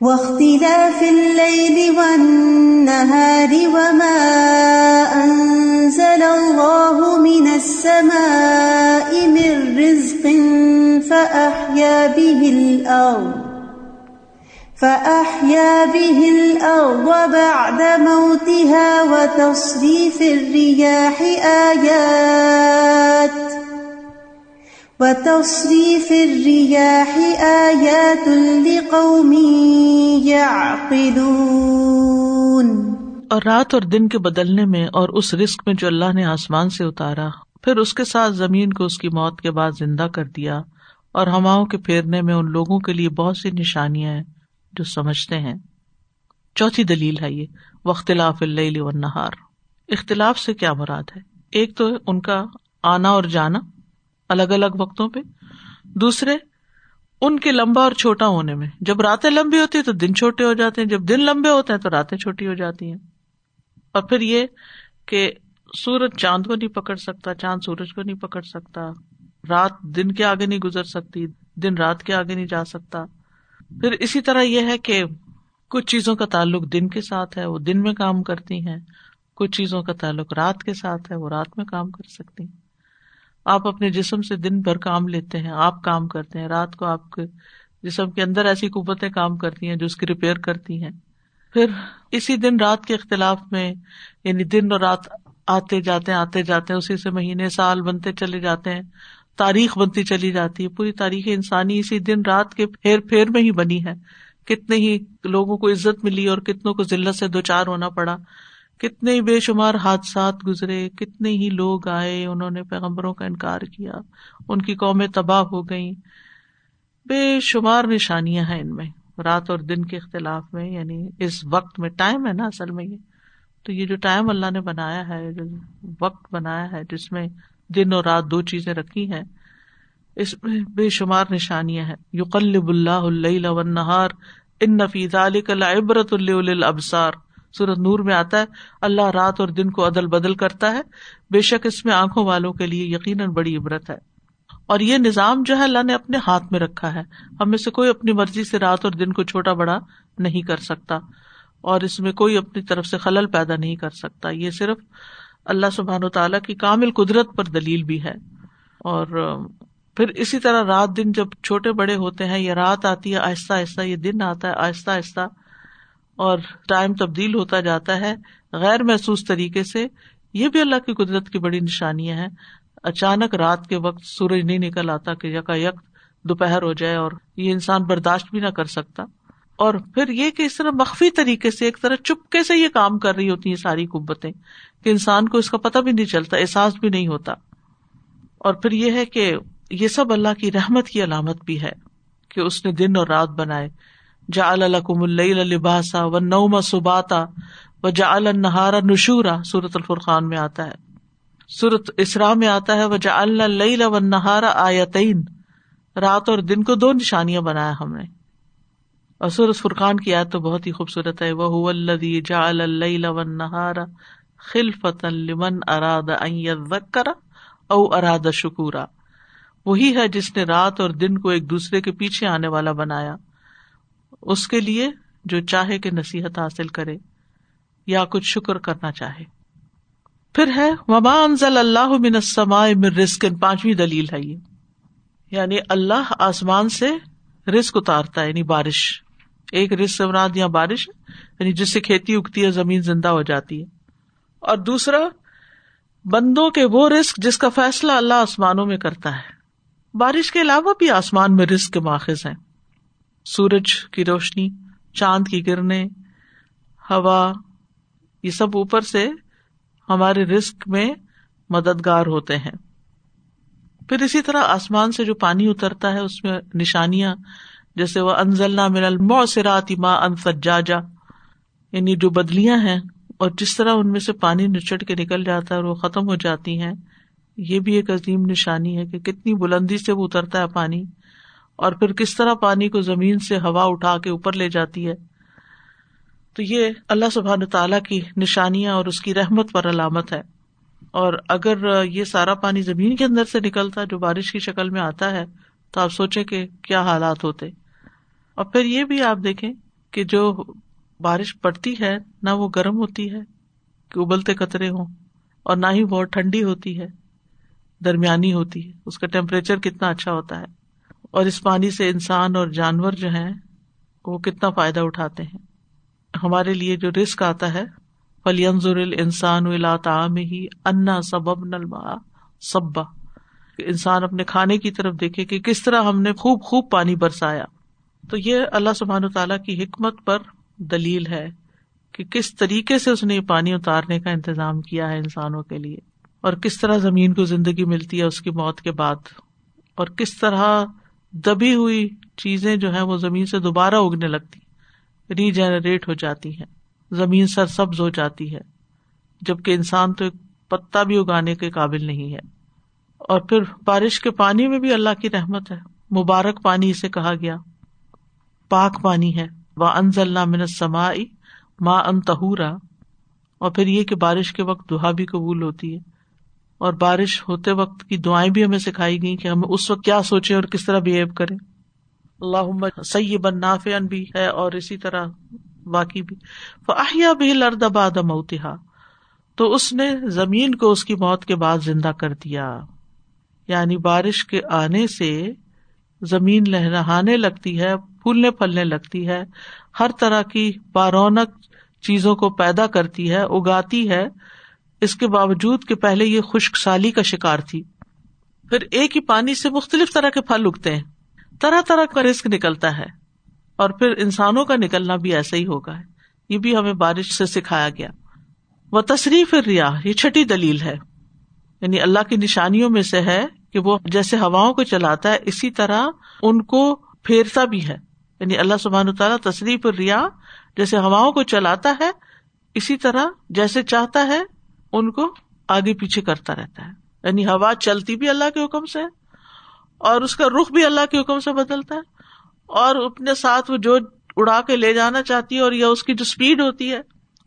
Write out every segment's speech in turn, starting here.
واختلاف الليل والنهار وما أنزل الله من السماء من رزق فأحيا به الأرض فأحيا به الأرض بعد موتها وتصريف الرياح آيات وتصريف الرياح آيات لقوم يعقلون. اور رات اور دن کے بدلنے میں اور اس رسک میں جو اللہ نے آسمان سے اتارا، پھر اس کے ساتھ زمین کو اس کی موت کے بعد زندہ کر دیا، اور ہواؤں کے پھیرنے میں ان لوگوں کے لیے بہت سی نشانیاں ہیں جو سمجھتے ہیں۔ چوتھی دلیل ہے یہ وختلاف اللہ و نہار اختلاف سے کیا مراد ہے؟ ایک تو ان کا آنا اور جانا الگ الگ وقتوں پہ۔ دوسرے، ان کے لمبا اور چھوٹا ہونے میں۔ جب راتیں لمبی ہوتی ہیں تو دن چھوٹے ہو جاتے ہیں۔ جب دن لمبے ہوتے ہیں تو راتیں چھوٹی ہو جاتی ہیں۔ اور پھر یہ کہ سورج چاند کو نہیں پکڑ سکتا، چاند سورج کو نہیں پکڑ سکتا۔ رات دن کے آگے نہیں گزر سکتی، دن رات کے آگے نہیں جا سکتا۔ پھر اسی طرح یہ ہے کہ کچھ چیزوں کا تعلق دن کے ساتھ ہے، وہ دن میں کام کرتی ہیں۔ کچھ چیزوں کا تعلق رات کے ساتھ ہے، وہ رات میں کام کر سکتی ہیں۔ آپ اپنے جسم سے دن بھر کام لیتے ہیں، آپ کام کرتے ہیں، رات کو آپ کے جسم کے اندر ایسی قوتیں کام کرتی ہیں جو اس کی ریپیئر کرتی ہیں۔ پھر اسی دن رات کے اختلاف میں یعنی دن اور رات آتے جاتے ہیں، آتے جاتے ہیں، اسی سے مہینے، سال بنتے چلے جاتے ہیں، تاریخ بنتی چلی جاتی ہے، پوری تاریخ انسانی اسی دن رات کے پھیر پھیر میں ہی بنی ہے۔ کتنے ہی لوگوں کو عزت ملی اور کتنوں کو ذلت سے دو چار ہونا پڑا۔ کتنے ہی بے شمار حادثات گزرے، کتنے ہی لوگ آئے، انہوں نے پیغمبروں کا انکار کیا، ان کی قومیں تباہ ہو گئی بے شمار نشانیاں ہیں ان میں، رات اور دن کے اختلاف میں یعنی اس وقت میں، ٹائم ہے نا اصل میں یہ۔ تو یہ جو ٹائم اللہ نے بنایا ہے، جو وقت بنایا ہے، جس میں دن اور رات دو چیزیں رکھی ہیں، اس میں بے شمار نشانیاں ہیں۔ یو قلب اللہ نہار ان نفیز علی عبرت اللہ ابسار سورت نور میں آتا ہے، اللہ رات اور دن کو عدل بدل کرتا ہے۔ بے شک اس میں آنکھوں والوں کے لیے یقیناً بڑی عبرت ہے۔ اور یہ نظام جو ہے، اللہ نے اپنے ہاتھ میں رکھا ہے۔ ہم میں سے کوئی اپنی مرضی سے رات اور دن کو چھوٹا بڑا نہیں کر سکتا۔ اور اس میں کوئی اپنی طرف سے خلل پیدا نہیں کر سکتا۔ یہ صرف اللہ سبحان و تعالیٰ کی کامل قدرت پر دلیل بھی ہے۔ اور پھر اسی طرح رات دن جب چھوٹے بڑے ہوتے ہیں یا رات آتی ہے، آہستہ آہستہ یہ دن آتا ہے، آہستہ آہستہ اور ٹائم تبدیل ہوتا جاتا ہے غیر محسوس طریقے سے۔ یہ بھی اللہ کی قدرت کی بڑی نشانیاں ہیں۔ اچانک رات کے وقت سورج نہیں نکل آتا کہ یکا یک دوپہر ہو جائے اور یہ انسان برداشت بھی نہ کر سکتا۔ اور پھر یہ کہ اس طرح مخفی طریقے سے ایک طرح چپکے سے یہ کام کر رہی ہوتی ہیں ساری قبتیں کہ انسان کو اس کا پتہ بھی نہیں چلتا، احساس بھی نہیں ہوتا۔ اور پھر یہ ہے کہ یہ سب اللہ کی رحمت کی علامت بھی ہے کہ اس نے دن اور رات بنائے۔ جا الکم اللہ لباسا و نوم سباتا و جا النہارا نشورا سورت الفرقان میں آتا ہے۔ سورت اسرا میں آتا ہے و جا اللہ و نہارا آیتین۔ رات اور دن کو دو نشانیاں بنایا ہم نے۔ اور سورت فرقان کی آیت تو بہت ہی خوبصورت ہے۔ وہ الدی جا اللہ و نہارا خلفت لمن اراد ذکر او اراد شکورا وہی ہے جس نے رات اور دن کو ایک دوسرے کے پیچھے آنے والا بنایا۔ اس کے لیے جو چاہے کہ نصیحت حاصل کرے یا کچھ شکر کرنا چاہے۔ پھر ہے وبا انزل اللہ من رسک پانچویں دلیل ہے یہ۔ یعنی اللہ آسمان سے رسک اتارتا ہے یعنی بارش۔ ایک رسک مراد یا بارش یعنی جس سے کھیتی اگتی ہے، زمین زندہ ہو جاتی ہے۔ اور دوسرا، بندوں کے وہ رسک جس کا فیصلہ اللہ آسمانوں میں کرتا ہے۔ بارش کے علاوہ بھی آسمان میں رسک کے ماخذ ہیں۔ سورج کی روشنی، چاند کی کرنیں، ہوا، یہ سب اوپر سے ہمارے رسک میں مددگار ہوتے ہیں۔ پھر اسی طرح آسمان سے جو پانی اترتا ہے، اس میں نشانیاں، جیسے وہ انزل نہ من الموسرات ماں انسجاجا یعنی جو بدلیاں ہیں، اور جس طرح ان میں سے پانی نچڑ کے نکل جاتا ہے اور وہ ختم ہو جاتی ہیں، یہ بھی ایک عظیم نشانی ہے کہ کتنی بلندی سے وہ اترتا ہے پانی۔ اور پھر کس طرح پانی کو زمین سے ہوا اٹھا کے اوپر لے جاتی ہے؟ تو یہ اللہ سبحان تعالیٰ کی نشانیاں اور اس کی رحمت پر علامت ہے۔ اور اگر یہ سارا پانی زمین کے اندر سے نکلتا جو بارش کی شکل میں آتا ہے، تو آپ سوچیں کہ کیا حالات ہوتے۔ اور پھر یہ بھی آپ دیکھیں کہ جو بارش پڑتی ہے، نہ وہ گرم ہوتی ہے کہ ابلتے قطرے ہوں، اور نہ ہی بہت ٹھنڈی ہوتی ہے، درمیانی ہوتی ہے۔ اس کا ٹیمپریچر کتنا اچھا ہوتا ہے۔ اور اس پانی سے انسان اور جانور جو ہیں، وہ کتنا فائدہ اٹھاتے ہیں۔ ہمارے لیے جو رسک آتا ہے فلی انضر انسان تعام ہی انا سبب نلما سبا انسان اپنے کھانے کی طرف دیکھے کہ کس طرح ہم نے خوب خوب پانی برسایا۔ تو یہ اللہ سبحان تعالیٰ کی حکمت پر دلیل ہے کہ کس طریقے سے اس نے یہ پانی اتارنے کا انتظام کیا ہے انسانوں کے لیے۔ اور کس طرح زمین کو زندگی ملتی ہے اس کی موت کے بعد۔ اور کس طرح دبی ہوئی چیزیں جو ہے وہ زمین سے دوبارہ اگنے لگتی ریجنریٹ ہو جاتی ہیں، زمین سر سبز ہو جاتی ہے، جبکہ انسان تو ایک پتا بھی اگانے کے قابل نہیں ہے۔ اور پھر بارش کے پانی میں بھی اللہ کی رحمت ہے۔ مبارک پانی اسے کہا گیا۔ پاک پانی ہے۔ وہ انزل من سمائی ماں انتہورا اور پھر یہ کہ بارش کے وقت دہا بھی قبول ہوتی ہے۔ اور بارش ہوتے وقت کی دعائیں بھی ہمیں سکھائی گئی کہ ہمیں اس وقت کیا سوچے اور کس طرح بہیو کرے اللہ سی بن نافع بھی ہے اور اسی طرح باقی بھی۔ فاہیا بھی لرد آباد موتہا تو اس نے زمین کو اس کی موت کے بعد زندہ کر دیا۔ یعنی بارش کے آنے سے زمین لہرانے لگتی ہے، پھولنے پھلنے لگتی ہے، ہر طرح کی بارونق چیزوں کو پیدا کرتی ہے، اگاتی ہے۔ اس کے باوجود کہ پہلے یہ خشک سالی کا شکار تھی۔ پھر ایک ہی پانی سے مختلف طرح کے پھل اگتے ہیں۔ طرح طرح کا رسک نکلتا ہے۔ اور پھر انسانوں کا نکلنا بھی ایسا ہی ہوگا۔ یہ بھی ہمیں بارش سے سکھایا گیا۔ وہ تصریف ریا یہ چھٹی دلیل ہے۔ یعنی اللہ کی نشانیوں میں سے ہے کہ وہ جیسے ہواؤں کو چلاتا ہے، اسی طرح ان کو پھیرتا بھی ہے۔ یعنی اللہ سبحان تعالیٰ تصریف ریا جیسے ہواؤں کو چلاتا ہے، اسی طرح جیسے چاہتا ہے ان کو آگے پیچھے کرتا رہتا ہے۔ یعنی ہوا چلتی بھی اللہ کے حکم سے اور اس کا رخ بھی اللہ کے حکم سے بدلتا ہے۔ اور اپنے ساتھ وہ جو اڑا کے لے جانا چاہتی ہے اور یا اس کی جو اسپیڈ ہوتی ہے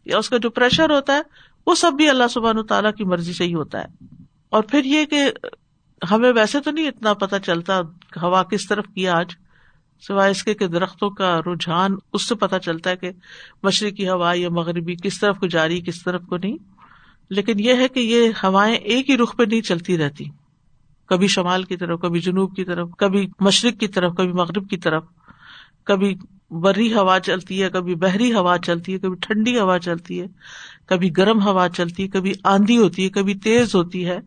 یا اس کا جو پریشر ہوتا ہے، وہ سب بھی اللہ سبحان تعالیٰ کی مرضی سے ہی ہوتا ہے۔ اور پھر یہ کہ ہمیں ویسے تو نہیں اتنا پتا چلتا ہوا کس طرف کیا آج، سوائے اس کے درختوں کا رجحان، اس سے پتا چلتا ہے کہ مشرقی ہوا یا مغربی کس طرف کو جاری، کس طرف کو نہیں۔ لیکن یہ ہے کہ یہ ہوائیں ایک ہی رخ پہ نہیں چلتی رہتی۔ کبھی شمال کی طرف، کبھی جنوب کی طرف، کبھی مشرق کی طرف، کبھی مغرب کی طرف۔ کبھی بری ہوا چلتی ہے، کبھی بحری ہوا چلتی ہے، کبھی ٹھنڈی ہوا چلتی ہے، کبھی گرم ہوا چلتی ہے، کبھی آندھی ہوتی ہے، کبھی تیز ہوتی ہے،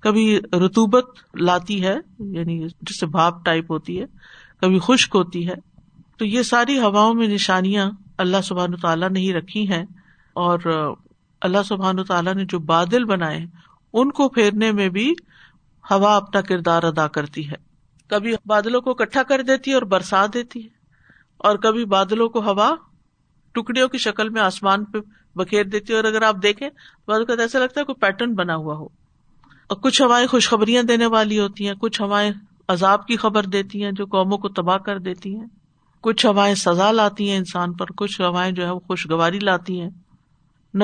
کبھی رتوبت لاتی ہے یعنی جس سے بھاپ ٹائپ ہوتی ہے، کبھی خشک ہوتی ہے۔ تو یہ ساری ہواؤں میں نشانیاں اللہ سبحان تعالیٰ نے ہی رکھی ہیں اور اللہ سبحان تعالیٰ نے جو بادل بنائے ان کو پھیرنے میں بھی ہوا اپنا کردار ادا کرتی ہے۔ کبھی بادلوں کو اکٹھا کر دیتی ہے اور برسا دیتی ہے۔ اور کبھی بادلوں کو ہوا ٹکڑیوں کی شکل میں آسمان پہ بکھیر دیتی ہے۔ اور اگر آپ دیکھیں بادل تو ایسا لگتا ہے کوئی پیٹرن بنا ہوا ہو۔ اور کچھ ہوائیں خوشخبریاں دینے والی ہوتی ہیں، کچھ ہوائیں عذاب کی خبر دیتی ہیں جو قوموں کو تباہ کر دیتی ہیں۔ کچھ ہوائیں سزا لاتی ہیں انسان پر، کچھ ہوائیں جو ہے وہ خوشگواری لاتی ہیں۔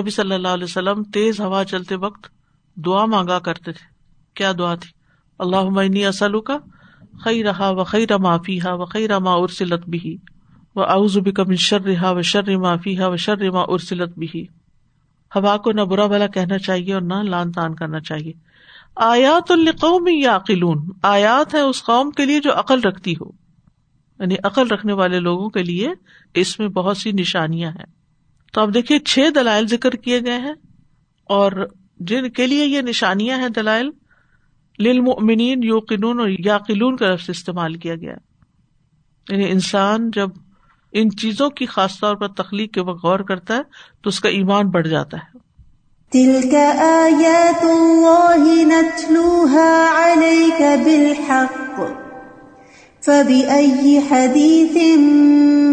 نبی صلی اللہ علیہ وسلم تیز ہوا چلتے وقت دعا مانگا کرتے تھے۔ کیا دعا تھی؟ اللہ معنی اسلو کا خی رہا و خی رما فی ہا و خی رما ارسلت بھی و اوزبی کم شر رہا و شر ما فی ہا و شر رما ارسلت بھی ہوا کو نہ برا بلا کہنا چاہیے اور نہ لان تان کرنا چاہیے۔ آیات القوم یا عقلون آیات ہے اس قوم کے لیے جو عقل رکھتی ہو۔ یعنی عقل رکھنے والے لوگوں کے لیے اس میں بہت سی نشانیاں ہیں۔ تو اب دیکھیے چھ دلائل ذکر کیے گئے ہیں اور جن کے لیے یہ نشانیاں ہیں دلائل، للمؤمنین یوقنون اور یاقلون کا لفظ استعمال کیا گیا۔ یعنی انسان جب ان چیزوں کی خاص طور پر تخلیق کے وقت غور کرتا ہے تو اس کا ایمان بڑھ جاتا ہے۔ تلك آيات الله نتلوها عليك بالحق۔ فبأي حديث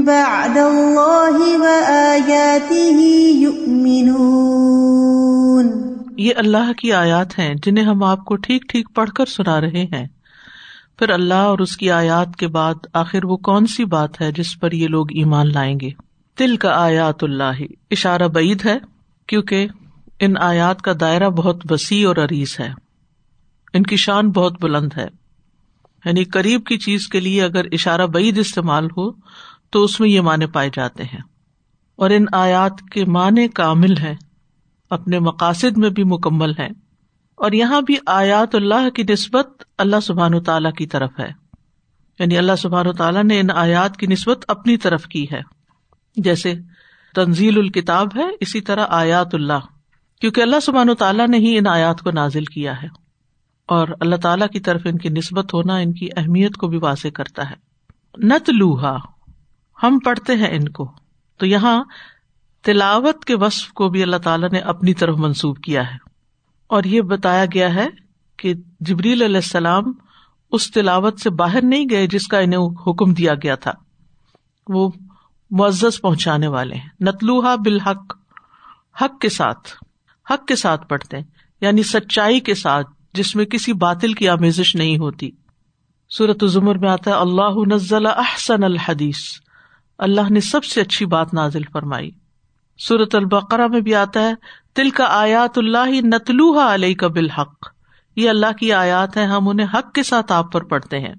بعد الله وآياته يؤمنون یہ اللہ کی آیات ہیں جنہیں ہم آپ کو ٹھیک ٹھیک پڑھ کر سنا رہے ہیں۔ پھر اللہ اور اس کی آیات کے بعد آخر وہ کون سی بات ہے جس پر یہ لوگ ایمان لائیں گے؟ تل کا آیات اللہ۔ اشارہ بعید ہے کیونکہ ان آیات کا دائرہ بہت وسیع اور عریض ہے۔ ان کی شان بہت بلند ہے۔ یعنی قریب کی چیز کے لیے اگر اشارہ بعید استعمال ہو تو اس میں یہ معنی پائے جاتے ہیں۔ اور ان آیات کے معنی کامل ہیں، اپنے مقاصد میں بھی مکمل ہیں۔ اور یہاں بھی آیات اللہ کی نسبت اللہ سبحان و تعالیٰ کی طرف ہے۔ یعنی اللہ سبحان و تعالیٰ نے ان آیات کی نسبت اپنی طرف کی ہے۔ جیسے تنزیل الکتاب ہے، اسی طرح آیات اللہ۔ کیونکہ اللہ سبحان و تعالیٰ نے ہی ان آیات کو نازل کیا ہے۔ اور اللہ تعالیٰ کی طرف ان کی نسبت ہونا، ان کی اہمیت کو بھی واضح کرتا ہے۔ نت لوہا ہم پڑھتے ہیں ان کو۔ تو یہاں تلاوت کے وصف کو بھی اللہ تعالیٰ نے اپنی طرف منسوب کیا ہے۔ اور یہ بتایا گیا ہے کہ جبریل علیہ السلام اس تلاوت سے باہر نہیں گئے جس کا انہیں حکم دیا گیا تھا۔ وہ معزز پہنچانے والے ہیں۔ نتلوہا بالحق، حق کے ساتھ، حق کے ساتھ پڑھتے ہیں یعنی سچائی کے ساتھ۔ جس میں کسی باطل کی آمیزش نہیں ہوتی۔ سورت زمر میں آتا ہے، اللہ نزل احسن الحدیث۔ اللہ نے سب سے اچھی بات نازل فرمائی۔ سورت البقرا میں بھی آتا ہے تل کا آیات اللہ نتلوحا علیہ کا بالحق۔ یہ اللہ کی آیات ہے ہم انہیں حق کے ساتھ آپ پر پڑھتے ہیں۔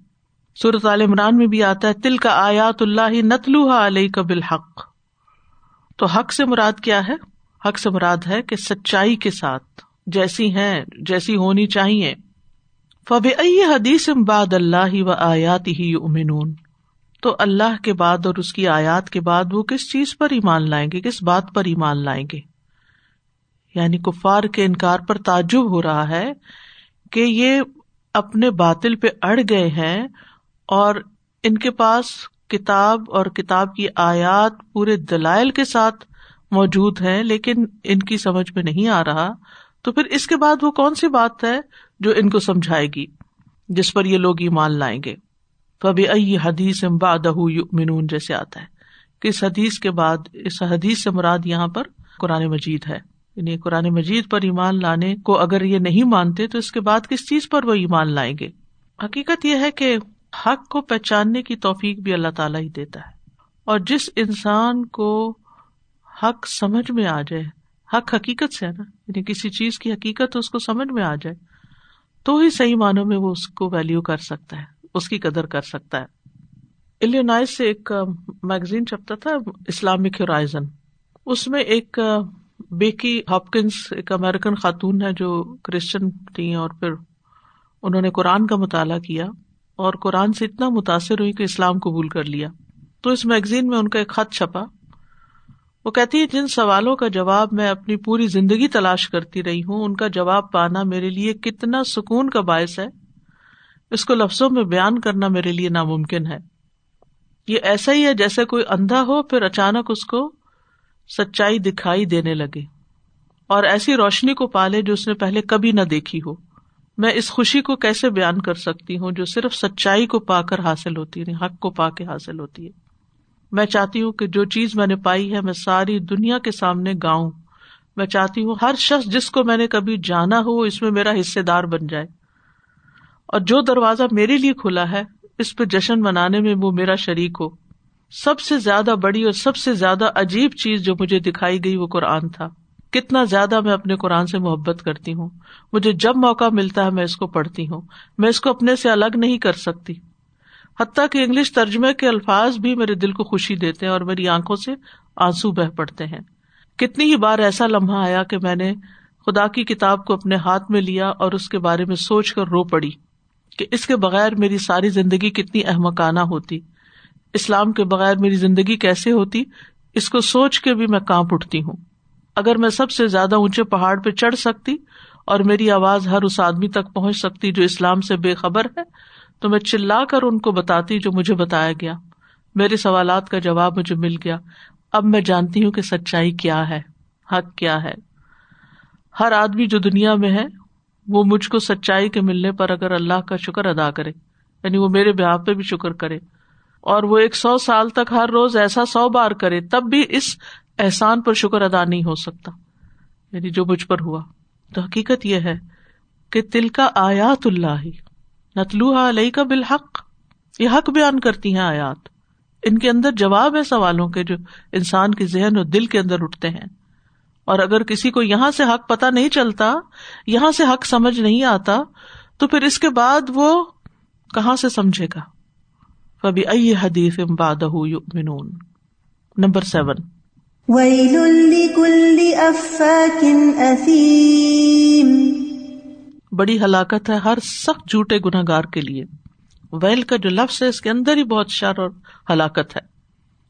سورت عال عمران میں بھی آتا ہے تل کا آیات اللہ نتلوحا علیہ کا بالحق۔ تو حق سے مراد کیا ہے؟ حق سے مراد ہے کہ سچائی کے ساتھ۔ جیسی ہیں، جیسی ہونی چاہیے۔ فب حدیث باد اللہ و آیات ہی امنون تو اللہ کے بعد اور اس کی آیات کے بعد وہ کس چیز پر ایمان لائیں گے، کس بات پر ایمان لائیں گے؟ یعنی کفار کے انکار پر تعجب ہو رہا ہے کہ یہ اپنے باطل پہ اڑ گئے ہیں اور ان کے پاس کتاب اور کتاب کی آیات پورے دلائل کے ساتھ موجود ہے لیکن ان کی سمجھ میں نہیں آ رہا۔ تو پھر اس کے بعد وہ کون سی بات ہے جو ان کو سمجھائے گی جس پر یہ لوگ ایمان لائیں گے؟ کبھی ائی حدیث منون جیسے آتا ہے کہ اس حدیث کے بعد، اس حدیث سے مراد یہاں پر قرآن مجید ہے۔ یعنی قرآن مجید پر ایمان لانے کو اگر یہ نہیں مانتے تو اس کے بعد کس چیز پر وہ ایمان لائیں گے؟ حقیقت یہ ہے کہ حق کو پہچاننے کی توفیق بھی اللہ تعالیٰ ہی دیتا ہے۔ اور جس انسان کو حق سمجھ میں آ جائے حق حقیقت سے ہے نا۔ یعنی کسی چیز کی حقیقت اس کو سمجھ میں آ جائے، تو ہی صحیح معنوں میں وہ اس کو ویلو کر سکتا ہے، اس کی قدر کر سکتا ہے۔ الینائز سے ایک میگزین چھپتا تھا اسلامک ہورائزن اس میں ایک بیکی ہاپکنس ایک امیرکن خاتون ہے جو کرسچن تھی اور پھر انہوں نے قرآن کا مطالعہ کیا اور قرآن سے اتنا متاثر ہوئی کہ اسلام قبول کر لیا۔ تو اس میگزین میں ان کا ایک خط چھپا۔ وہ کہتی ہے، جن سوالوں کا جواب میں اپنی پوری زندگی تلاش کرتی رہی ہوں، ان کا جواب پانا میرے لیے کتنا سکون کا باعث ہے۔ اس کو لفظوں میں بیان کرنا میرے لیے ناممکن ہے۔ یہ ایسا ہی ہے جیسے کوئی اندھا ہو، پھر اچانک اس کو سچائی دکھائی دینے لگے۔ اور ایسی روشنی کو پالے جو اس نے پہلے کبھی نہ دیکھی ہو۔ میں اس خوشی کو کیسے بیان کر سکتی ہوں جو صرف سچائی کو پا کر حاصل ہوتی ہے حق کو پا کے حاصل ہوتی ہے؟ میں چاہتی ہوں کہ جو چیز میں نے پائی ہے میں ساری دنیا کے سامنے گاؤں۔ میں چاہتی ہوں ہر شخص جس کو میں نے کبھی جانا ہو اس میں میرا حصے دار بن جائے۔ اور جو دروازہ میرے لیے کھلا ہے، اس پہ جشن منانے میں وہ میرا شریک ہو۔ سب سے زیادہ بڑی اور سب سے زیادہ عجیب چیز جو مجھے دکھائی گئی وہ قرآن تھا۔ کتنا زیادہ میں اپنے قرآن سے محبت کرتی ہوں۔ مجھے جب موقع ملتا ہے میں اس کو پڑھتی ہوں۔ میں اس کو اپنے سے الگ نہیں کر سکتی۔ حتیٰ کہ انگلش ترجمے کے الفاظ بھی میرے دل کو خوشی دیتے ہیں اور میری آنکھوں سے آنسو بہ پڑتے ہیں۔ کتنی ہی بار ایسا لمحہ آیا کہ میں نے خدا کی کتاب کو اپنے ہاتھ میں لیا اور اس کے بارے میں سوچ کر رو پڑی کہ اس کے بغیر میری ساری زندگی کتنی احمکانہ ہوتی۔ اسلام کے بغیر میری زندگی کیسے ہوتی؟ اس کو سوچ کے بھی میں کانپ اٹھتی ہوں۔ اگر میں سب سے زیادہ اونچے پہاڑ پہ چڑھ سکتی اور میری آواز ہر اس آدمی تک پہنچ سکتی جو اسلام سے بے خبر ہے تو میں چلا کر ان کو بتاتی جو مجھے بتایا گیا۔ میرے سوالات کا جواب مجھے مل گیا۔ اب میں جانتی ہوں کہ سچائی کیا ہے، حق کیا ہے۔ ہر آدمی جو دنیا میں ہے، وہ مجھ کو سچائی کے ملنے پر اگر اللہ کا شکر ادا کرے یعنی وہ میرے بیاہ پہ بھی شکر کرے، اور وہ ایک سو سال تک ہر روز ایسا سو بار کرے، تب بھی اس احسان پر شکر ادا نہیں ہو سکتا۔ یعنی جو مجھ پر ہوا۔ تو حقیقت یہ ہے کہ تل کا آیات اللہ۔ نتلو علیہ کا بالحق، یہ حق بیان کرتی ہیں آیات۔ ان کے اندر جواب ہے سوالوں کے جو انسان کے ذہن اور دل کے اندر اٹھتے ہیں۔ اور اگر کسی کو یہاں سے حق پتا نہیں چلتا، یہاں سے حق سمجھ نہیں آتا، تو پھر اس کے بعد وہ کہاں سے سمجھے گا؟ فبی ائی حدیث بادہ یؤمنون۔ Number seven. ویل لکل افاک اثیم بڑی ہلاکت ہے ہر سخت جھوٹے گناہ گار کے لیے۔ ویل کا جو لفظ ہے، اس کے اندر ہی بہت شر اور ہلاکت ہے۔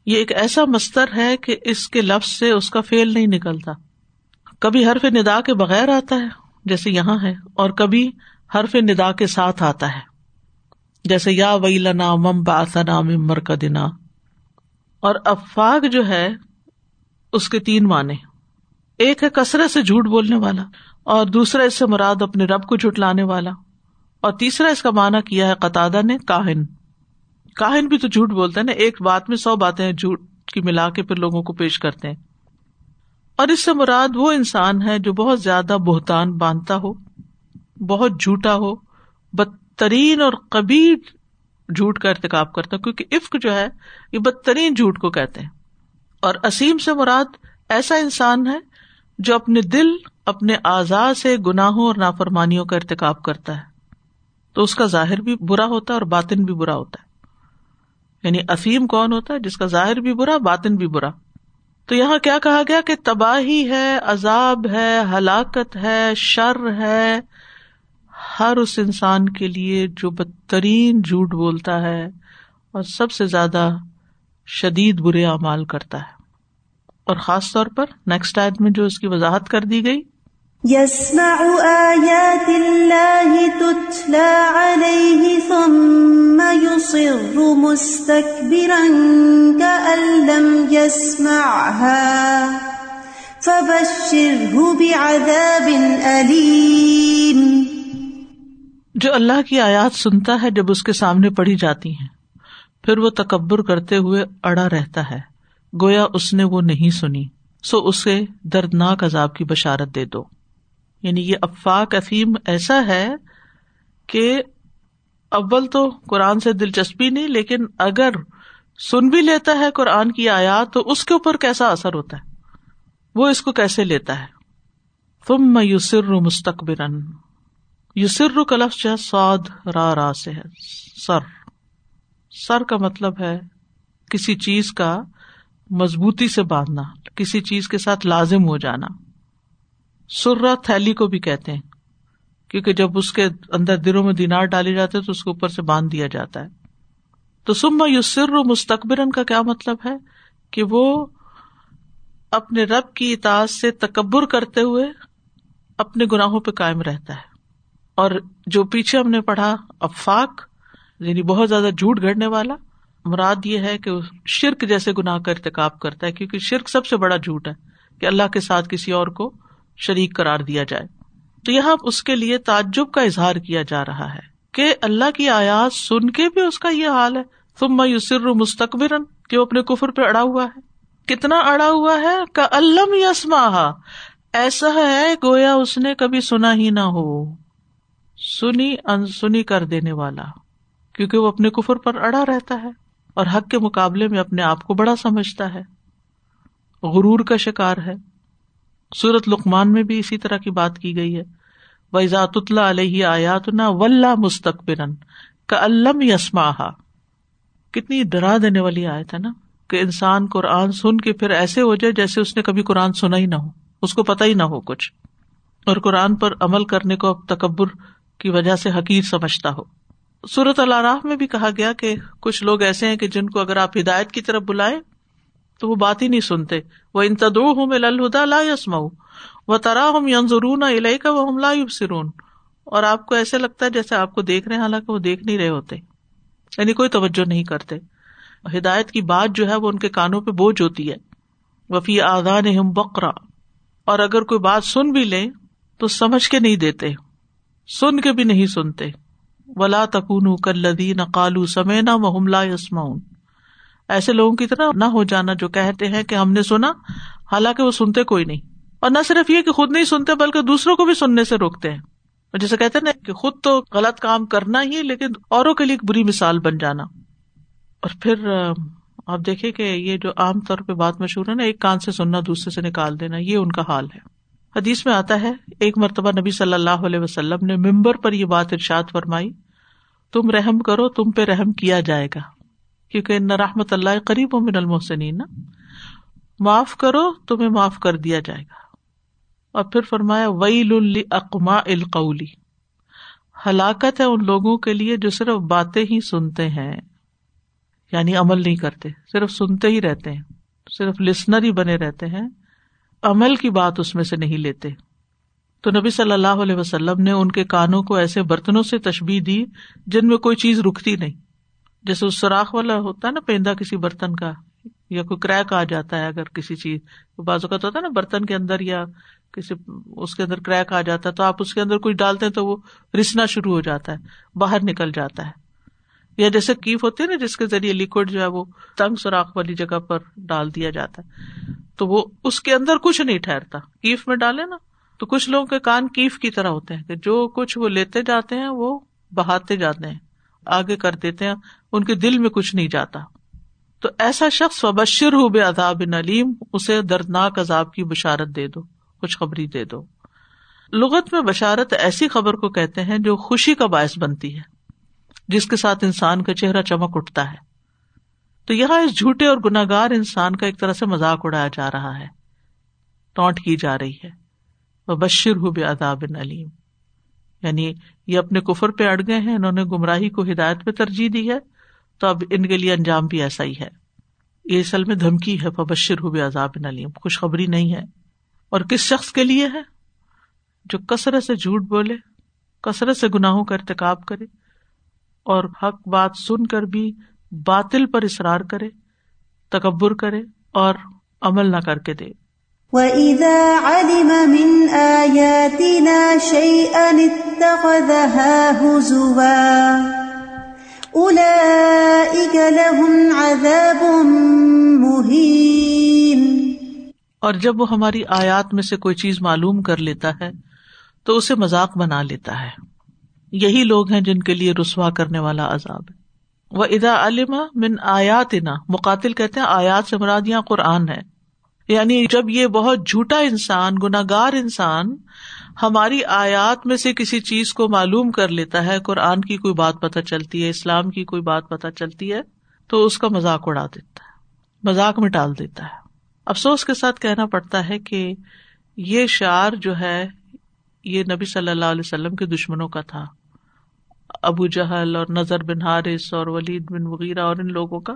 یہ ایک ایسا مستر ہے کہ اس کے لفظ سے اس کا فیل نہیں نکلتا۔ کبھی حرف ندا کے بغیر آتا ہے، جیسے یہاں ہے، اور کبھی حرف ندا کے ساتھ آتا ہے۔ جیسے یا وئی لنا مم باسنا ممر کا دنا اور افاق جو ہے، اس کے تین معنی۔ ایک ہے کثرت سے جھوٹ بولنے والا۔ اور دوسرا اس سے مراد اپنے رب کو جھٹلانے والا۔ اور تیسرا اس کا معنی کیا ہے قطع نے؟ کاہن۔ کاہن بھی تو جھوٹ بولتے ہیں نا، ایک بات میں سو باتیں جھوٹ کی ملا کے پھر لوگوں کو پیش کرتے ہیں۔ اور اس سے مراد وہ انسان ہے جو بہت زیادہ بہتان باندھتا ہو، بہت جھوٹا ہو، بدترین اور کبھی جھوٹ کا ارتقاب کرتا کیونکہ عفق جو ہے، یہ بدترین جھوٹ کو کہتے ہیں۔ اور اسیم سے مراد ایسا انسان ہے جو اپنے دل، اپنے آزاد سے گناہوں اور نافرمانیوں کا ارتقاب کرتا ہے۔ تو اس کا ظاہر بھی برا ہوتا ہے اور باطن بھی برا ہوتا ہے۔ یعنی افیم کون ہوتا ہے؟ جس کا ظاہر بھی برا، باطن بھی برا۔ تو یہاں کیا کہا گیا کہ تباہی ہے، عذاب ہے، ہلاکت ہے، شر ہے۔ ہر اس انسان کے لیے جو بدترین جھوٹ بولتا ہے اور سب سے زیادہ شدید برے اعمال کرتا ہے۔ اور خاص طور پر نیکسٹ آیت میں جو اس کی وضاحت کر دی گئی۔ يسمع آيات الله تتلى عليه ثم يصر مستكبرا كأن لم يسمعها فبشره بعذاب أليم جو اللہ کی آیات سنتا ہے جب اس کے سامنے پڑھی جاتی ہیں پھر وہ تکبر کرتے ہوئے اڑا رہتا ہے۔ گویا اس نے وہ نہیں سنی، سو اسے دردناک عذاب کی بشارت دے دو۔ یعنی یہ افاق افیم ایسا ہے کہ اول تو قرآن سے دلچسپی نہیں، لیکن اگر سن بھی لیتا ہے قرآن کی آیات، تو اس کے اوپر کیسا اثر ہوتا ہے؟ وہ اس کو کیسے لیتا ہے؟ تم میں یوسر مستقبر یوسر کا لفظ سعد را را سے ہے۔ سر۔ سر کا مطلب ہے کسی چیز کا مضبوطی سے باندھنا، کسی چیز کے ساتھ لازم ہو جانا۔ سرا تھیلی کو بھی کہتے ہیں، کیونکہ جب اس کے اندر دلوں میں دینار ڈالے جاتے تو اس کے اوپر سے باندھ دیا جاتا ہے۔ تو سما یو سر مستقبر کا کیا مطلب ہے؟ کہ وہ اپنے رب کی اطاعت سے تکبر کرتے ہوئے اپنے گناہوں پہ قائم رہتا ہے۔ اور جو پیچھے ہم نے پڑھا، افاق یعنی بہت زیادہ جھوٹ گھڑنے والا مراد یہ ہے کہ شرک جیسے گناہ کا ارتقاب کرتا ہے، کیونکہ شرک سب سے بڑا جھوٹ ہے کہ اللہ کے ساتھ کسی اور کو شریک قرار دیا جائے۔ تو یہاں اس کے لیے تعجب کا اظہار کیا جا رہا ہے کہ اللہ کی آیات سن کے بھی اس کا یہ حال ہے۔ تم میں یوسر مستقبر کہ وہ اپنے کفر پہ اڑا ہوا ہے۔ کتنا اڑا ہوا ہے؟ کا علم یسما ایسا ہے گویا اس نے کبھی سنا ہی نہ ہو۔ سنی انسنی کر دینے والا، کیونکہ وہ اپنے کفر پر اڑا رہتا ہے۔ اور حق کے مقابلے میں اپنے آپ کو بڑا سمجھتا ہے۔ غرور کا شکار ہے۔ سورت لکمان میں بھی اسی طرح کی بات کی گئی ہے۔ ویزات اللہ علیہ آیات نا ولہ مستقبر کا علم کتنی ڈرا دینے والی آیت ہے نا کہ انسان قرآن سن کے پھر ایسے ہو جائے جیسے اس نے کبھی قرآن سنا ہی نہ ہو۔ اس کو پتا ہی نہ ہو کچھ۔ اور قرآن پر عمل کرنے کو اب تکبر کی وجہ سے حقیر سمجھتا ہو۔ سورت اللہ میں بھی کہا گیا کہ کچھ لوگ ایسے ہیں کہ جن کو اگر آپ ہدایت کی طرف بلائیں تو وہ بات ہی نہیں سنتے۔ وہ ان تدو ہوں میں للہدا لا یسما وہ ترا ہم ینظرون الہ کا وہ ہم لا سرون اور آپ کو ایسے لگتا ہے جیسے آپ کو دیکھ رہے ہیں، حالانکہ وہ دیکھ نہیں رہے ہوتے۔ یعنی کوئی توجہ نہیں کرتے۔ ہدایت کی بات جو ہے وہ ان کے کانوں پہ بوجھ ہوتی ہے۔ وفی آدان ہم بکرا اور اگر کوئی بات سن بھی لے تو سمجھ کے نہیں دیتے۔ سن کے بھی نہیں سنتے۔ ولا تکون کل کالو سمینا وہ لا یسماؤن ایسے لوگوں کی طرح نہ ہو جانا جو کہتے ہیں کہ ہم نے سنا، حالانکہ وہ سنتے کوئی نہیں۔ اور نہ صرف یہ کہ خود نہیں سنتے، بلکہ دوسروں کو بھی سننے سے روکتے ہیں۔ جیسے کہتے نا کہ خود تو غلط کام کرنا ہی، لیکن اوروں کے لیے ایک بری مثال بن جانا۔ اور پھر، آپ دیکھیں کہ یہ جو عام طور پہ بات مشہور ہے نا، ایک کان سے سننا، دوسرے سے نکال دینا، یہ ان کا حال ہے۔ حدیث میں آتا ہے، ایک مرتبہ نبی صلی اللہ علیہ وسلم نے ممبر پر یہ بات ارشاد فرمائی، تم رحم کرو، تم پہ رحم کیا جائے گا۔ کیونکہ ان رحمت اللہ قریب من المحسنین معاف کرو، تمہیں معاف کر دیا جائے گا۔ اور پھر فرمایا، ویل اقما القولی ہلاکت ہے ان لوگوں کے لیے جو صرف باتیں ہی سنتے ہیں۔ یعنی عمل نہیں کرتے، صرف سنتے ہی رہتے ہیں، صرف لسنر ہی بنے رہتے ہیں۔ عمل کی بات اس میں سے نہیں لیتے۔ تو نبی صلی اللہ علیہ وسلم نے ان کے کانوں کو ایسے برتنوں سے تشبیح دی جن میں کوئی چیز رکتی نہیں۔ جیسے اس سوراخ والا ہوتا ہے نا پیندا کسی برتن کا، یا کوئی کریک آ جاتا ہے اگر کسی چیز۔ بازو کا تو ہوتا ہے نا برتن کے اندر یا کسی، اس کے اندر کریک آ جاتا ہے تو آپ اس کے اندر کچھ ڈالتے ہیں تو وہ رسنا شروع ہو جاتا ہے، باہر نکل جاتا ہے۔ یا جیسے کیف ہوتی ہے نا، جس کے ذریعے لکوڈ جو ہے وہ تنگ سوراخ والی جگہ پر ڈال دیا جاتا ہے۔ تو وہ اس کے اندر کچھ نہیں ٹھہرتا۔ کیف میں ڈالے نا، تو کچھ لوگوں کے کان کیف کی طرح ہوتے ہیں کہ جو کچھ وہ لیتے جاتے ہیں، وہ بہاتے جاتے ہیں، آگے کر دیتے ہیں، ان کے دل میں کچھ نہیں جاتا۔ تو ایسا شخص وبشر ہو بے عذاب نلیم اسے دردناک عذاب کی بشارت دے دو خوشخبری دے دو۔ لغت میں بشارت ایسی خبر کو کہتے ہیں جو خوشی کا باعث بنتی ہے، جس کے ساتھ انسان کا چہرہ چمک اٹھتا ہے۔ تو یہاں اس جھوٹے اور گناگار انسان کا ایک طرح سے مذاق اڑایا جا رہا ہے۔ ٹونٹ کی جا رہی ہے۔ وہ بشر ہو بے عذاب علیم یعنی یہ اپنے کفر پہ اڑ گئے ہیں، انہوں نے گمراہی کو ہدایت پہ ترجیح دی ہے، تو اب ان کے لیے انجام بھی ایسا ہی ہے۔ یہ اصل میں دھمکی ہے بشر ہو بے عذاب علیم خوشخبری نہیں ہے۔ اور کس شخص کے لیے ہے؟ جو کثرت سے جھوٹ بولے، کثرت سے گناہوں کا ارتقاب کرے، اور حق بات سن کر بھی باطل پر اصرار کرے تکبر کرے اور عمل نہ کر کے دے۔ وَإِذَا عَلِمَ مِنْ آيَاتِنَا شَيْئًا اتَّخَذَهَا هُزُوًا أُولَئِكَ لَهُمْ عَذَابٌ مُهِينٌ۔ اور جب وہ ہماری آیات میں سے کوئی چیز معلوم کر لیتا ہے تو اسے مذاق بنا لیتا ہے۔ یہی لوگ ہیں جن کے لیے رسوا کرنے والا عذاب ہے۔ وہ ادا علما من آیات مقاتل کہتے ہیں آیات سے مراد یہاں قرآن ہے۔ یعنی جب یہ بہت جھوٹا انسان گناگار انسان ہماری آیات میں سے کسی چیز کو معلوم کر لیتا ہے، قرآن کی کوئی بات پتہ چلتی ہے، اسلام کی کوئی بات پتہ چلتی ہے، تو اس کا مذاق اڑا دیتا ہے، مذاق میں ڈال دیتا ہے۔ افسوس کے ساتھ کہنا پڑتا ہے کہ یہ شعر جو ہے، یہ نبی صلی اللہ علیہ وسلم کے دشمنوں کا تھا۔ ابو جہل اور نظر بن حارث اور ولید بن وغیرہ اور ان لوگوں کا۔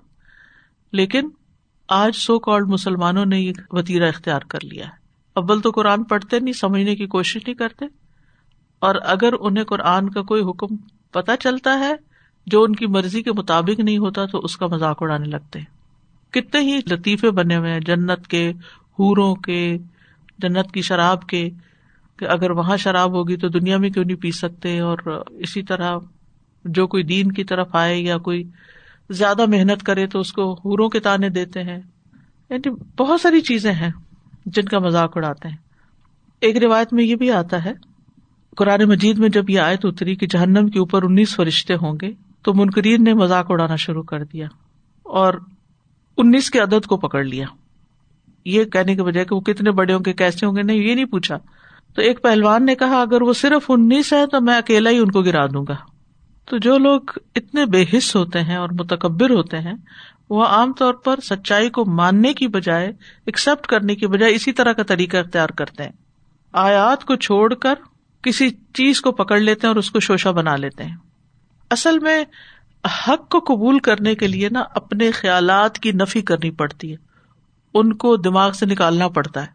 لیکن آج سو کالڈ مسلمانوں نے یہ وطیرہ اختیار کر لیا ہے۔ ابل تو قرآن پڑھتے نہیں، سمجھنے کی کوشش نہیں کرتے۔ اور اگر انہیں قرآن کا کوئی حکم پتہ چلتا ہے جو ان کی مرضی کے مطابق نہیں ہوتا، تو اس کا مذاق اڑانے لگتے کتنے ہی لطیفے بنے ہوئے ہیں، جنت کے ہوروں کے، جنت کی شراب کے۔ کہ اگر وہاں شراب ہوگی تو دنیا میں کیوں نہیں پی سکتے اور اسی طرح جو کوئی دین کی طرف آئے یا کوئی زیادہ محنت کرے تو اس کو ہوروں کے تانے دیتے ہیں۔ یعنی بہت ساری چیزیں ہیں جن کا مذاق اڑاتے ہیں۔ ایک روایت میں یہ بھی آتا ہے، قرآن مجید میں جب یہ آئے تو اتری کہ جہنم کے اوپر انیس فرشتے ہوں گے تو منکرین نے مذاق اڑانا شروع کر دیا اور انیس کے عدد کو پکڑ لیا۔ یہ کہنے کے بجائے کہ وہ کتنے بڑے ہوں گے، کیسے ہوں گے، نہیں، یہ نہیں پوچھا۔ تو ایک پہلوان نے کہا، اگر وہ صرف انیس ہے تو میں اکیلا ہی ان کو گرا دوں گا۔ تو جو لوگ اتنے بے حص ہوتے ہیں اور متکبر ہوتے ہیں، وہ عام طور پر سچائی کو ماننے کی بجائے ایکسپٹ کرنے کی بجائے اسی طرح کا طریقہ اختیار کرتے ہیں۔ آیات کو چھوڑ کر کسی چیز کو پکڑ لیتے ہیں اور اس کو شوشا بنا لیتے ہیں۔ اصل میں حق کو قبول کرنے کے لیے نا اپنے خیالات کی نفی کرنی پڑتی ہے۔ ان کو دماغ سے نکالنا پڑتا ہے۔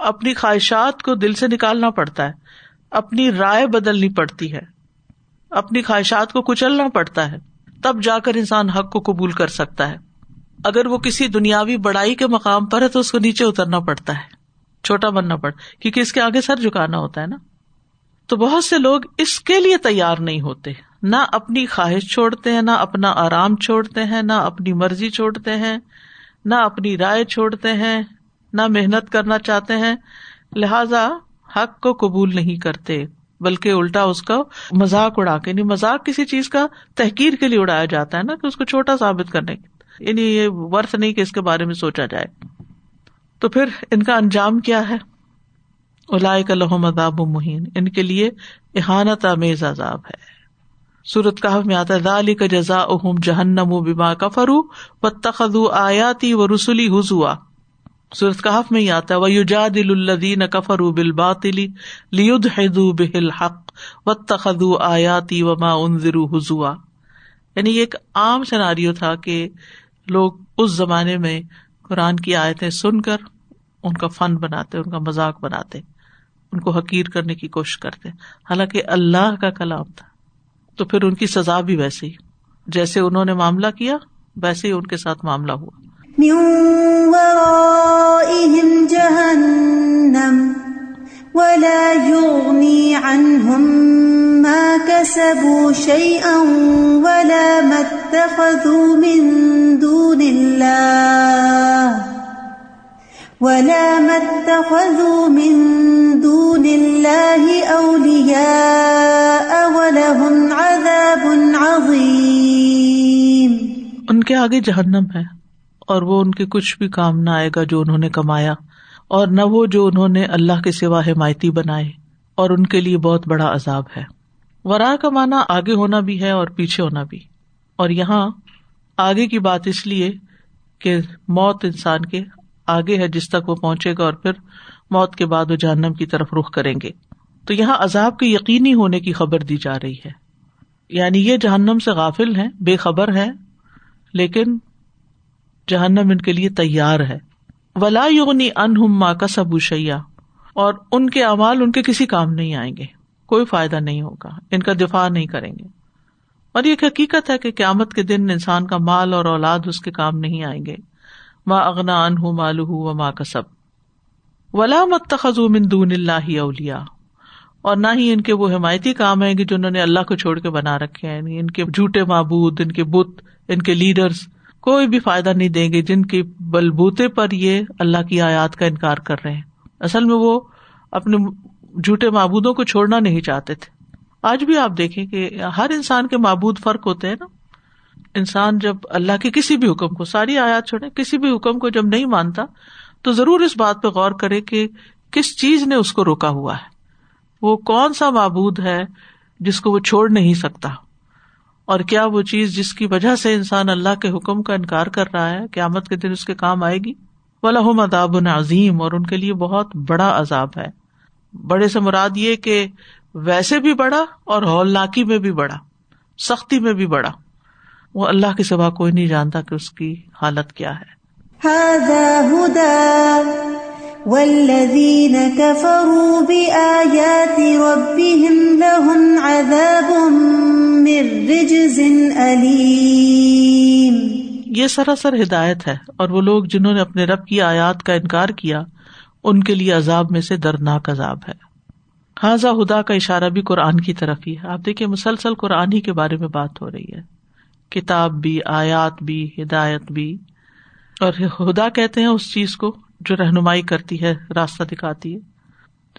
اپنی خواہشات کو دل سے نکالنا پڑتا ہے، اپنی رائے بدلنی پڑتی ہے، اپنی خواہشات کو کچلنا پڑتا ہے، تب جا کر انسان حق کو قبول کر سکتا ہے۔ اگر وہ کسی دنیاوی بڑائی کے مقام پر ہے تو اس کو نیچے اترنا پڑتا ہے، چھوٹا بننا پڑتا کیونکہ اس کے آگے سر جھکانا ہوتا ہے نا۔ تو بہت سے لوگ اس کے لیے تیار نہیں ہوتے، نہ اپنی خواہش چھوڑتے ہیں، نہ اپنا آرام چھوڑتے ہیں، نہ اپنی مرضی چھوڑتے ہیں، نہ اپنی رائے چھوڑتے ہیں۔ نہ محنت کرنا چاہتے ہیں، لہذا حق کو قبول نہیں کرتے، بلکہ الٹا اس کا مذاق اڑا کے یعنی مذاق کسی چیز کا تحقیر کے لیے اڑایا جاتا ہے نا، کہ اس کو چھوٹا ثابت کرنے یعنی یہ ورث نہیں کہ اس کے بارے میں سوچا جائے۔ تو پھر ان کا انجام کیا ہے؟ کا لہو مذاب مہین، ان کے لیے احانت آمیز عذاب ہے۔ سورت کہف میں آتا ہے کا جزا اہم جہنم و بیما کفرو و تخذ آیاتی و رسولی حضوا سورت کہف میں ہی آتا ہے وجاد الدین کفر بل باطلی لیود حدو بہل حق و تخذ آیاتی و ما حضوا یعنی یہ ایک عام سناریو تھا کہ لوگ اس زمانے میں قرآن کی آیتیں سن کر ان کا فن بناتے، ان کا مذاق بناتے، ان کو حقیر کرنے کی کوشش کرتے۔ حالانکہ اللہ کا کلام تھا، تو پھر ان کی سزا بھی ویسے ہی۔ جیسے انہوں نے معاملہ کیا، ویسے ہی ان کے ساتھ معاملہ ہوا۔ جہنم ولا يغني عنهم ما كسبوا شيئا ولا ما اتخذوا من دون الله ولا ما اتخذوا من دون الله أولياء ولهم عذاب عظيم. ان کے آگے جہنم ہے۔ اور وہ ان کے کچھ بھی کام نہ آئے گا جو انہوں نے کمایا، اور نہ وہ جو انہوں نے اللہ کے سوا حمایتی بنائے، اور ان کے لیے بہت بڑا عذاب ہے۔ ورا کا مانا آگے ہونا بھی ہے اور پیچھے ہونا بھی۔ اور یہاں آگے کی بات اس لیے کہ موت انسان کے آگے ہے جس تک وہ پہنچے گا اور پھر موت کے بعد وہ جہنم کی طرف رخ کریں گے۔ تو یہاں عذاب کے یقینی ہونے کی خبر دی جا رہی ہے۔ یعنی یہ جہنم سے غافل ہے بے خبر ہے لیکن جہنم ان کے لیے تیار ہے۔ ولا یغنی ماں کا سب شیا اور ان کے امال ان کے کسی کام نہیں آئیں گے۔ کوئی فائدہ نہیں ہوگا۔ ان کا دفاع نہیں کریں گے۔ اور یہ حقیقت ہے کہ قیامت کے دن انسان کا مال اور اولاد اس کے کام نہیں آئیں گے۔ ماں اگنا ان مالو و ماں کا سب ولا من دون اللہ اولیا اور نہ ہی ان کے وہ حمایتی کام آئیں گے جنہوں نے اللہ کو چھوڑ کے بنا رکھے ہیں۔ یعنی ان کے جھوٹے معبود، ان کے بت، ان کے لیڈرس کوئی بھی فائدہ نہیں دیں گے جن کے بلبوتے پر یہ اللہ کی آیات کا انکار کر رہے ہیں۔ اصل میں وہ اپنے جھوٹے معبودوں کو چھوڑنا نہیں چاہتے تھے۔ آج بھی آپ دیکھیں کہ ہر انسان کے معبود فرق ہوتے ہیں نا۔ انسان جب اللہ کے کسی بھی حکم کو، ساری آیات چھوڑے کسی بھی حکم کو جب نہیں مانتا، تو ضرور اس بات پہ غور کرے کہ کس چیز نے اس کو روکا ہوا ہے۔ وہ کون سا معبود ہے جس کو وہ چھوڑ نہیں سکتا؟ اور کیا وہ چیز جس کی وجہ سے انسان اللہ کے حکم کا انکار کر رہا ہے، قیامت کے دن اس کے کام آئے گی؟ ولہم اداب عظیم اور ان کے لیے بہت بڑا عذاب ہے۔ بڑے سے مراد یہ کہ ویسے بھی بڑا اور ہولناکی میں بھی بڑا، سختی میں بھی بڑا۔ وہ اللہ کے سوا کوئی نہیں جانتا کہ اس کی حالت کیا ہے۔ یہ سراسر ہدایت ہے اور وہ لوگ جنہوں نے اپنے رب کی آیات کا انکار کیا، ان کے لیے عذاب میں سے دردناک عذاب ہے۔ حاضہ ہدا کا اشارہ بھی قرآن کی طرف ہی ہے۔ آپ دیکھیے مسلسل قرآن ہی کے بارے میں بات ہو رہی ہے۔ کتاب بھی، آیات بھی، ہدایت بھی۔ اور ہدا کہتے ہیں اس چیز کو جو رہنمائی کرتی ہے، راستہ دکھاتی ہے۔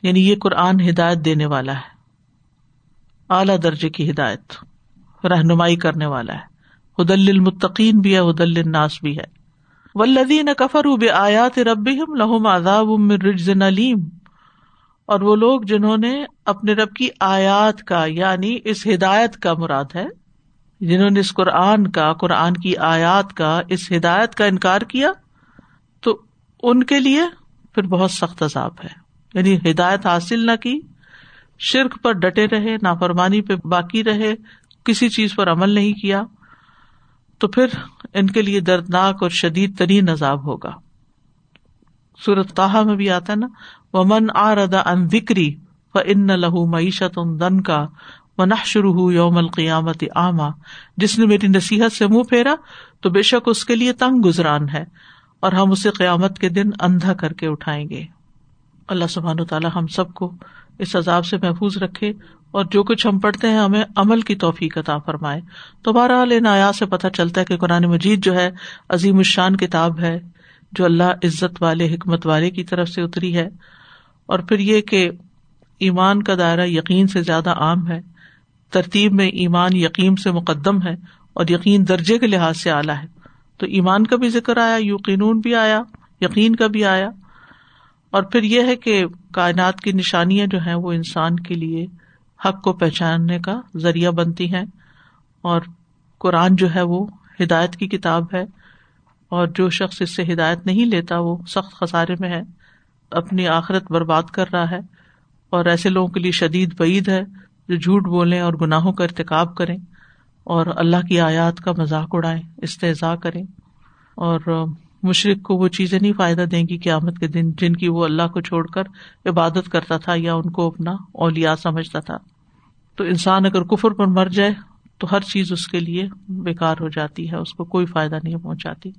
یعنی یہ قرآن ہدایت دینے والا ہے۔ اعلی درجے کی ہدایت، رہنمائی کرنے والا ہے۔ حدل المتقین بھی ہے حدل الناس بھی ہے۔ ولدین کفر بے آیات رب لہم آزاب رجز علیم اور وہ لوگ جنہوں نے اپنے رب کی آیات کا یعنی اس ہدایت کا مراد ہے، جنہوں نے اس قرآن کا، قرآن کی آیات کا، اس ہدایت کا انکار کیا ان کے لیے پھر بہت سخت عذاب ہے۔ یعنی ہدایت حاصل نہ کی، شرک پر ڈٹے رہے، نافرمانی پہ باقی رہے، کسی چیز پر عمل نہیں کیا، تو پھر ان کے لیے دردناک اور شدید ترین عذاب ہوگا۔ سورت تاہا میں بھی آتا نا وہ من آ ردا ان وکری و ان لہو معیشت ان دن کا و شروع ہو یوم القیامت آما جس نے میری نصیحت سے منہ پھیرا، تو بے شک اس کے لیے تنگ گزران ہے۔ اور ہم اسے قیامت کے دن اندھا کر کے اٹھائیں گے۔ اللہ سبحان و تعالیٰ ہم سب کو اس عذاب سے محفوظ رکھے اور جو کچھ ہم پڑھتے ہیں ہمیں عمل کی توفیق عطا فرمائے۔ تو بہرحال ان آیا سے پتہ چلتا ہے کہ قرآن مجید جو ہے عظیم الشان کتاب ہے جو اللہ عزت والے، حکمت والے کی طرف سے اتری ہے۔ اور پھر یہ کہ ایمان کا دائرہ یقین سے زیادہ عام ہے۔ ترتیب میں ایمان یقین سے مقدم ہے اور یقین درجے کے لحاظ سے اعلیٰ ہے۔ تو ایمان کا بھی ذکر آیا یقینون بھی آیا، یقین کا بھی آیا۔ اور پھر یہ ہے کہ کائنات کی نشانیاں جو ہیں وہ انسان کے لیے حق کو پہچاننے کا ذریعہ بنتی ہیں۔ اور قرآن جو ہے وہ ہدایت کی کتاب ہے۔ اور جو شخص اس سے ہدایت نہیں لیتا، وہ سخت خسارے میں ہے، اپنی آخرت برباد کر رہا ہے۔ اور ایسے لوگوں کے لیے شدید بعید ہے جو جھوٹ بولیں اور گناہوں کا ارتقاب کریں۔ اور اللہ کی آیات کا مذاق اڑائیں استحضاء کریں اور مشرق کو وہ چیزیں نہیں فائدہ دیں گی قیامت کے دن جن کی وہ اللہ کو چھوڑ کر عبادت کرتا تھا یا ان کو اپنا اولیا سمجھتا تھا۔ تو انسان اگر کفر پر مر جائے تو ہر چیز اس کے لیے بیکار ہو جاتی ہے، اس کو کوئی فائدہ نہیں پہنچاتی۔